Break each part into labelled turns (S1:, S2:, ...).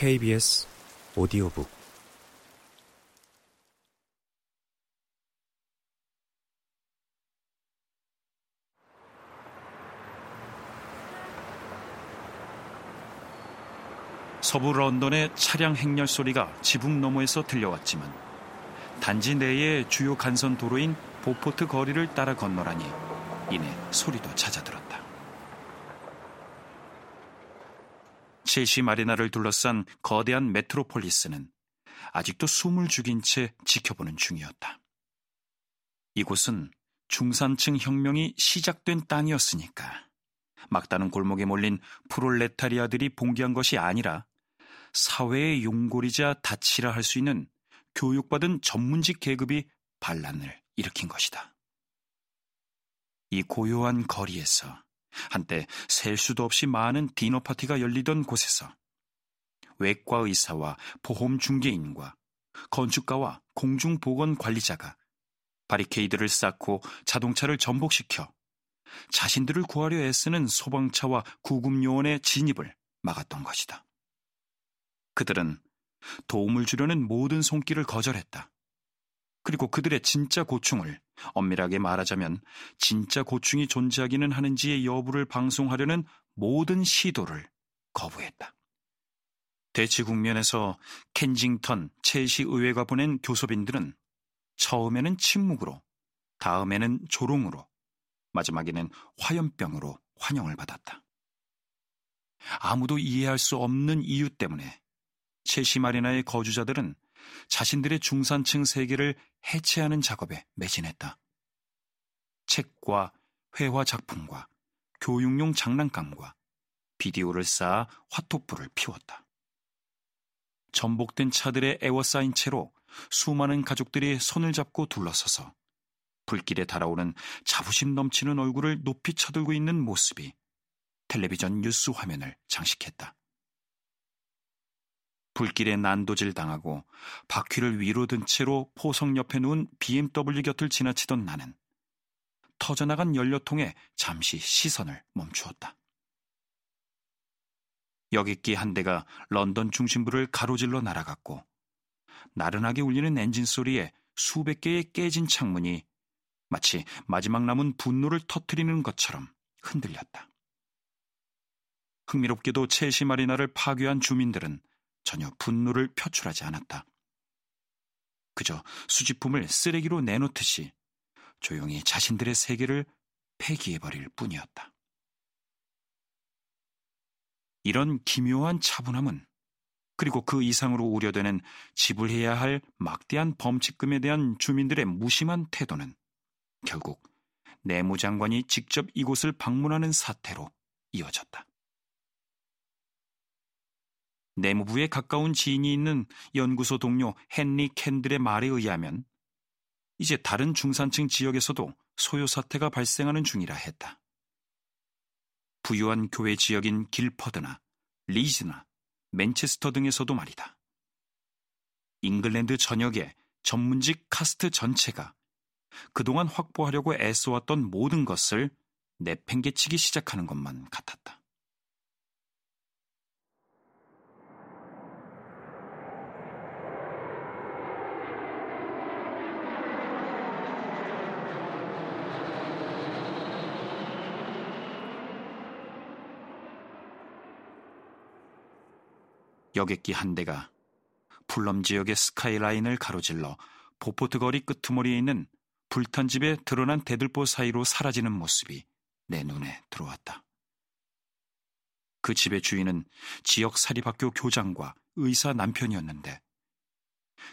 S1: KBS 오디오북
S2: 서부 런던의 차량 행렬 소리가 지붕 너머에서 들려왔지만 단지 내의 주요 간선 도로인 보포트 거리를 따라 건너라니 이내 소리도 잦아들었다. 첼시 마리나를 둘러싼 거대한 메트로폴리스는 아직도 숨을 죽인 채 지켜보는 중이었다. 이곳은 중산층 혁명이 시작된 땅이었으니까 막다른 골목에 몰린 프롤레타리아들이 봉기한 것이 아니라 사회의 용골이자 다치라 할 수 있는 교육받은 전문직 계급이 반란을 일으킨 것이다. 이 고요한 거리에서 한때 셀 수도 없이 많은 디너 파티가 열리던 곳에서 외과 의사와 보험 중개인과 건축가와 공중보건 관리자가 바리케이드를 쌓고 자동차를 전복시켜 자신들을 구하려 애쓰는 소방차와 구급요원의 진입을 막았던 것이다. 그들은 도움을 주려는 모든 손길을 거절했다. 그리고 그들의 진짜 고충을 엄밀하게 말하자면 진짜 고충이 존재하기는 하는지의 여부를 방송하려는 모든 시도를 거부했다. 대치 국면에서 켄징턴, 첼시 의회가 보낸 교섭인들은 처음에는 침묵으로, 다음에는 조롱으로, 마지막에는 화염병으로 환영을 받았다. 아무도 이해할 수 없는 이유 때문에 첼시 마리나의 거주자들은 자신들의 중산층 세계를 해체하는 작업에 매진했다. 책과 회화 작품과 교육용 장난감과 비디오를 쌓아 화토불을 피웠다. 전복된 차들의 에워싸인 채로 수많은 가족들이 손을 잡고 둘러서서 불길에 달아오는 자부심 넘치는 얼굴을 높이 쳐들고 있는 모습이 텔레비전 뉴스 화면을 장식했다. 불길에 난도질 당하고 바퀴를 위로 든 채로 포성 옆에 누운 BMW 곁을 지나치던 나는 터져나간 연료통에 잠시 시선을 멈추었다. 여객기 한 대가 런던 중심부를 가로질러 날아갔고 나른하게 울리는 엔진 소리에 수백 개의 깨진 창문이 마치 마지막 남은 분노를 터트리는 것처럼 흔들렸다. 흥미롭게도 첼시 마리나를 파괴한 주민들은 전혀 분노를 표출하지 않았다. 그저 수집품을 쓰레기로 내놓듯이 조용히 자신들의 세계를 폐기해버릴 뿐이었다. 이런 기묘한 차분함은 그리고 그 이상으로 우려되는 지불해야 할 막대한 범칙금에 대한 주민들의 무심한 태도는 결국 내무장관이 직접 이곳을 방문하는 사태로 이어졌다. 내무부에 가까운 지인이 있는 연구소 동료 헨리 캔들의 말에 의하면 이제 다른 중산층 지역에서도 소요 사태가 발생하는 중이라 했다. 부유한 교회 지역인 길퍼드나 리즈나 맨체스터 등에서도 말이다. 잉글랜드 전역의 전문직 카스트 전체가 그동안 확보하려고 애써왔던 모든 것을 내팽개치기 시작하는 것만 같았다. 여객기 한 대가 풀럼 지역의 스카이라인을 가로질러 보포트 거리 끄트머리에 있는 불탄 집에 드러난 대들보 사이로 사라지는 모습이 내 눈에 들어왔다. 그 집의 주인은 지역 사립학교 교장과 의사 남편이었는데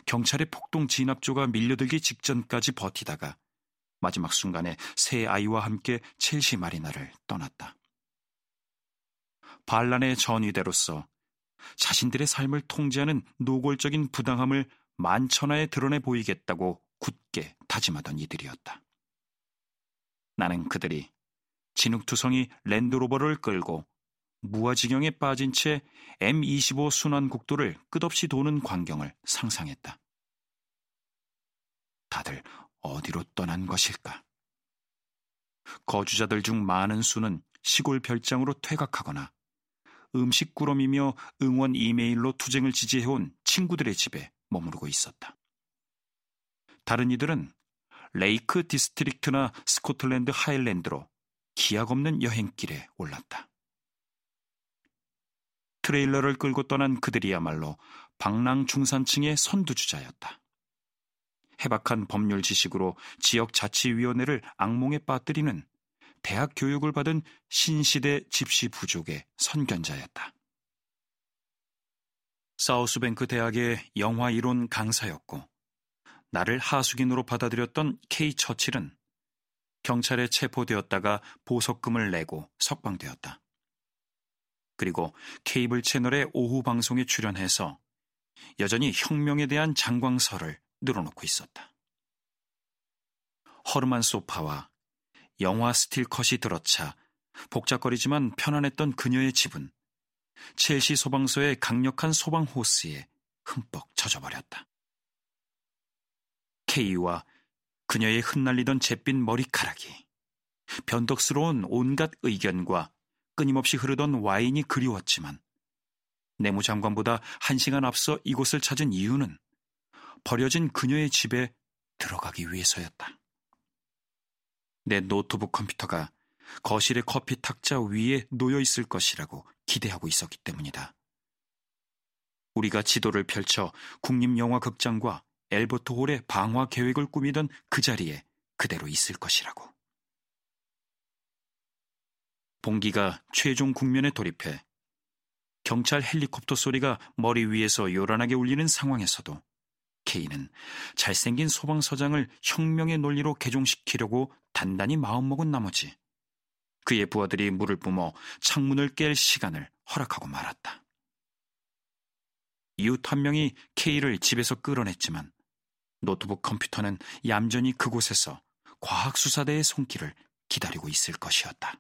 S2: 경찰의 폭동 진압조가 밀려들기 직전까지 버티다가 마지막 순간에 새 아이와 함께 첼시 마리나를 떠났다. 반란의 전위대로서 자신들의 삶을 통제하는 노골적인 부당함을 만천하에 드러내 보이겠다고 굳게 다짐하던 이들이었다. 나는 그들이 진흙투성이 랜드로버를 끌고 무아지경에 빠진 채 M25 순환 국도를 끝없이 도는 광경을 상상했다. 다들 어디로 떠난 것일까? 거주자들 중 많은 수는 시골 별장으로 퇴각하거나 음식 꾸러미며 응원 이메일로 투쟁을 지지해온 친구들의 집에 머무르고 있었다. 다른 이들은 레이크 디스트릭트나 스코틀랜드 하일랜드로 기약 없는 여행길에 올랐다. 트레일러를 끌고 떠난 그들이야말로 방랑 중산층의 선두주자였다. 해박한 법률 지식으로 지역 자치위원회를 악몽에 빠뜨리는 대학 교육을 받은 신시대 집시 부족의 선견자였다. 사우스뱅크 대학의 영화 이론 강사였고 나를 하숙인으로 받아들였던 K 처칠은 경찰에 체포되었다가 보석금을 내고 석방되었다. 그리고 케이블 채널의 오후 방송에 출연해서 여전히 혁명에 대한 장광설을 늘어놓고 있었다. 허름한 소파와 영화 스틸컷이 들어차 복잡거리지만 편안했던 그녀의 집은 첼시 소방서의 강력한 소방 호스에 흠뻑 젖어버렸다. 케이와 그녀의 흩날리던 잿빛 머리카락이 변덕스러운 온갖 의견과 끊임없이 흐르던 와인이 그리웠지만 내무장관보다 한 시간 앞서 이곳을 찾은 이유는 버려진 그녀의 집에 들어가기 위해서였다. 내 노트북 컴퓨터가 거실의 커피 탁자 위에 놓여 있을 것이라고 기대하고 있었기 때문이다. 우리가 지도를 펼쳐 국립영화극장과 엘버트 홀의 방화 계획을 꾸미던 그 자리에 그대로 있을 것이라고. 봉기가 최종 국면에 돌입해 경찰 헬리콥터 소리가 머리 위에서 요란하게 울리는 상황에서도 케이는 잘생긴 소방서장을 혁명의 논리로 개종시키려고 단단히 마음먹은 나머지 그의 부하들이 물을 뿜어 창문을 깰 시간을 허락하고 말았다. 이웃 한 명이 케이를 집에서 끌어냈지만 노트북 컴퓨터는 얌전히 그곳에서 과학수사대의 손길을 기다리고 있을 것이었다.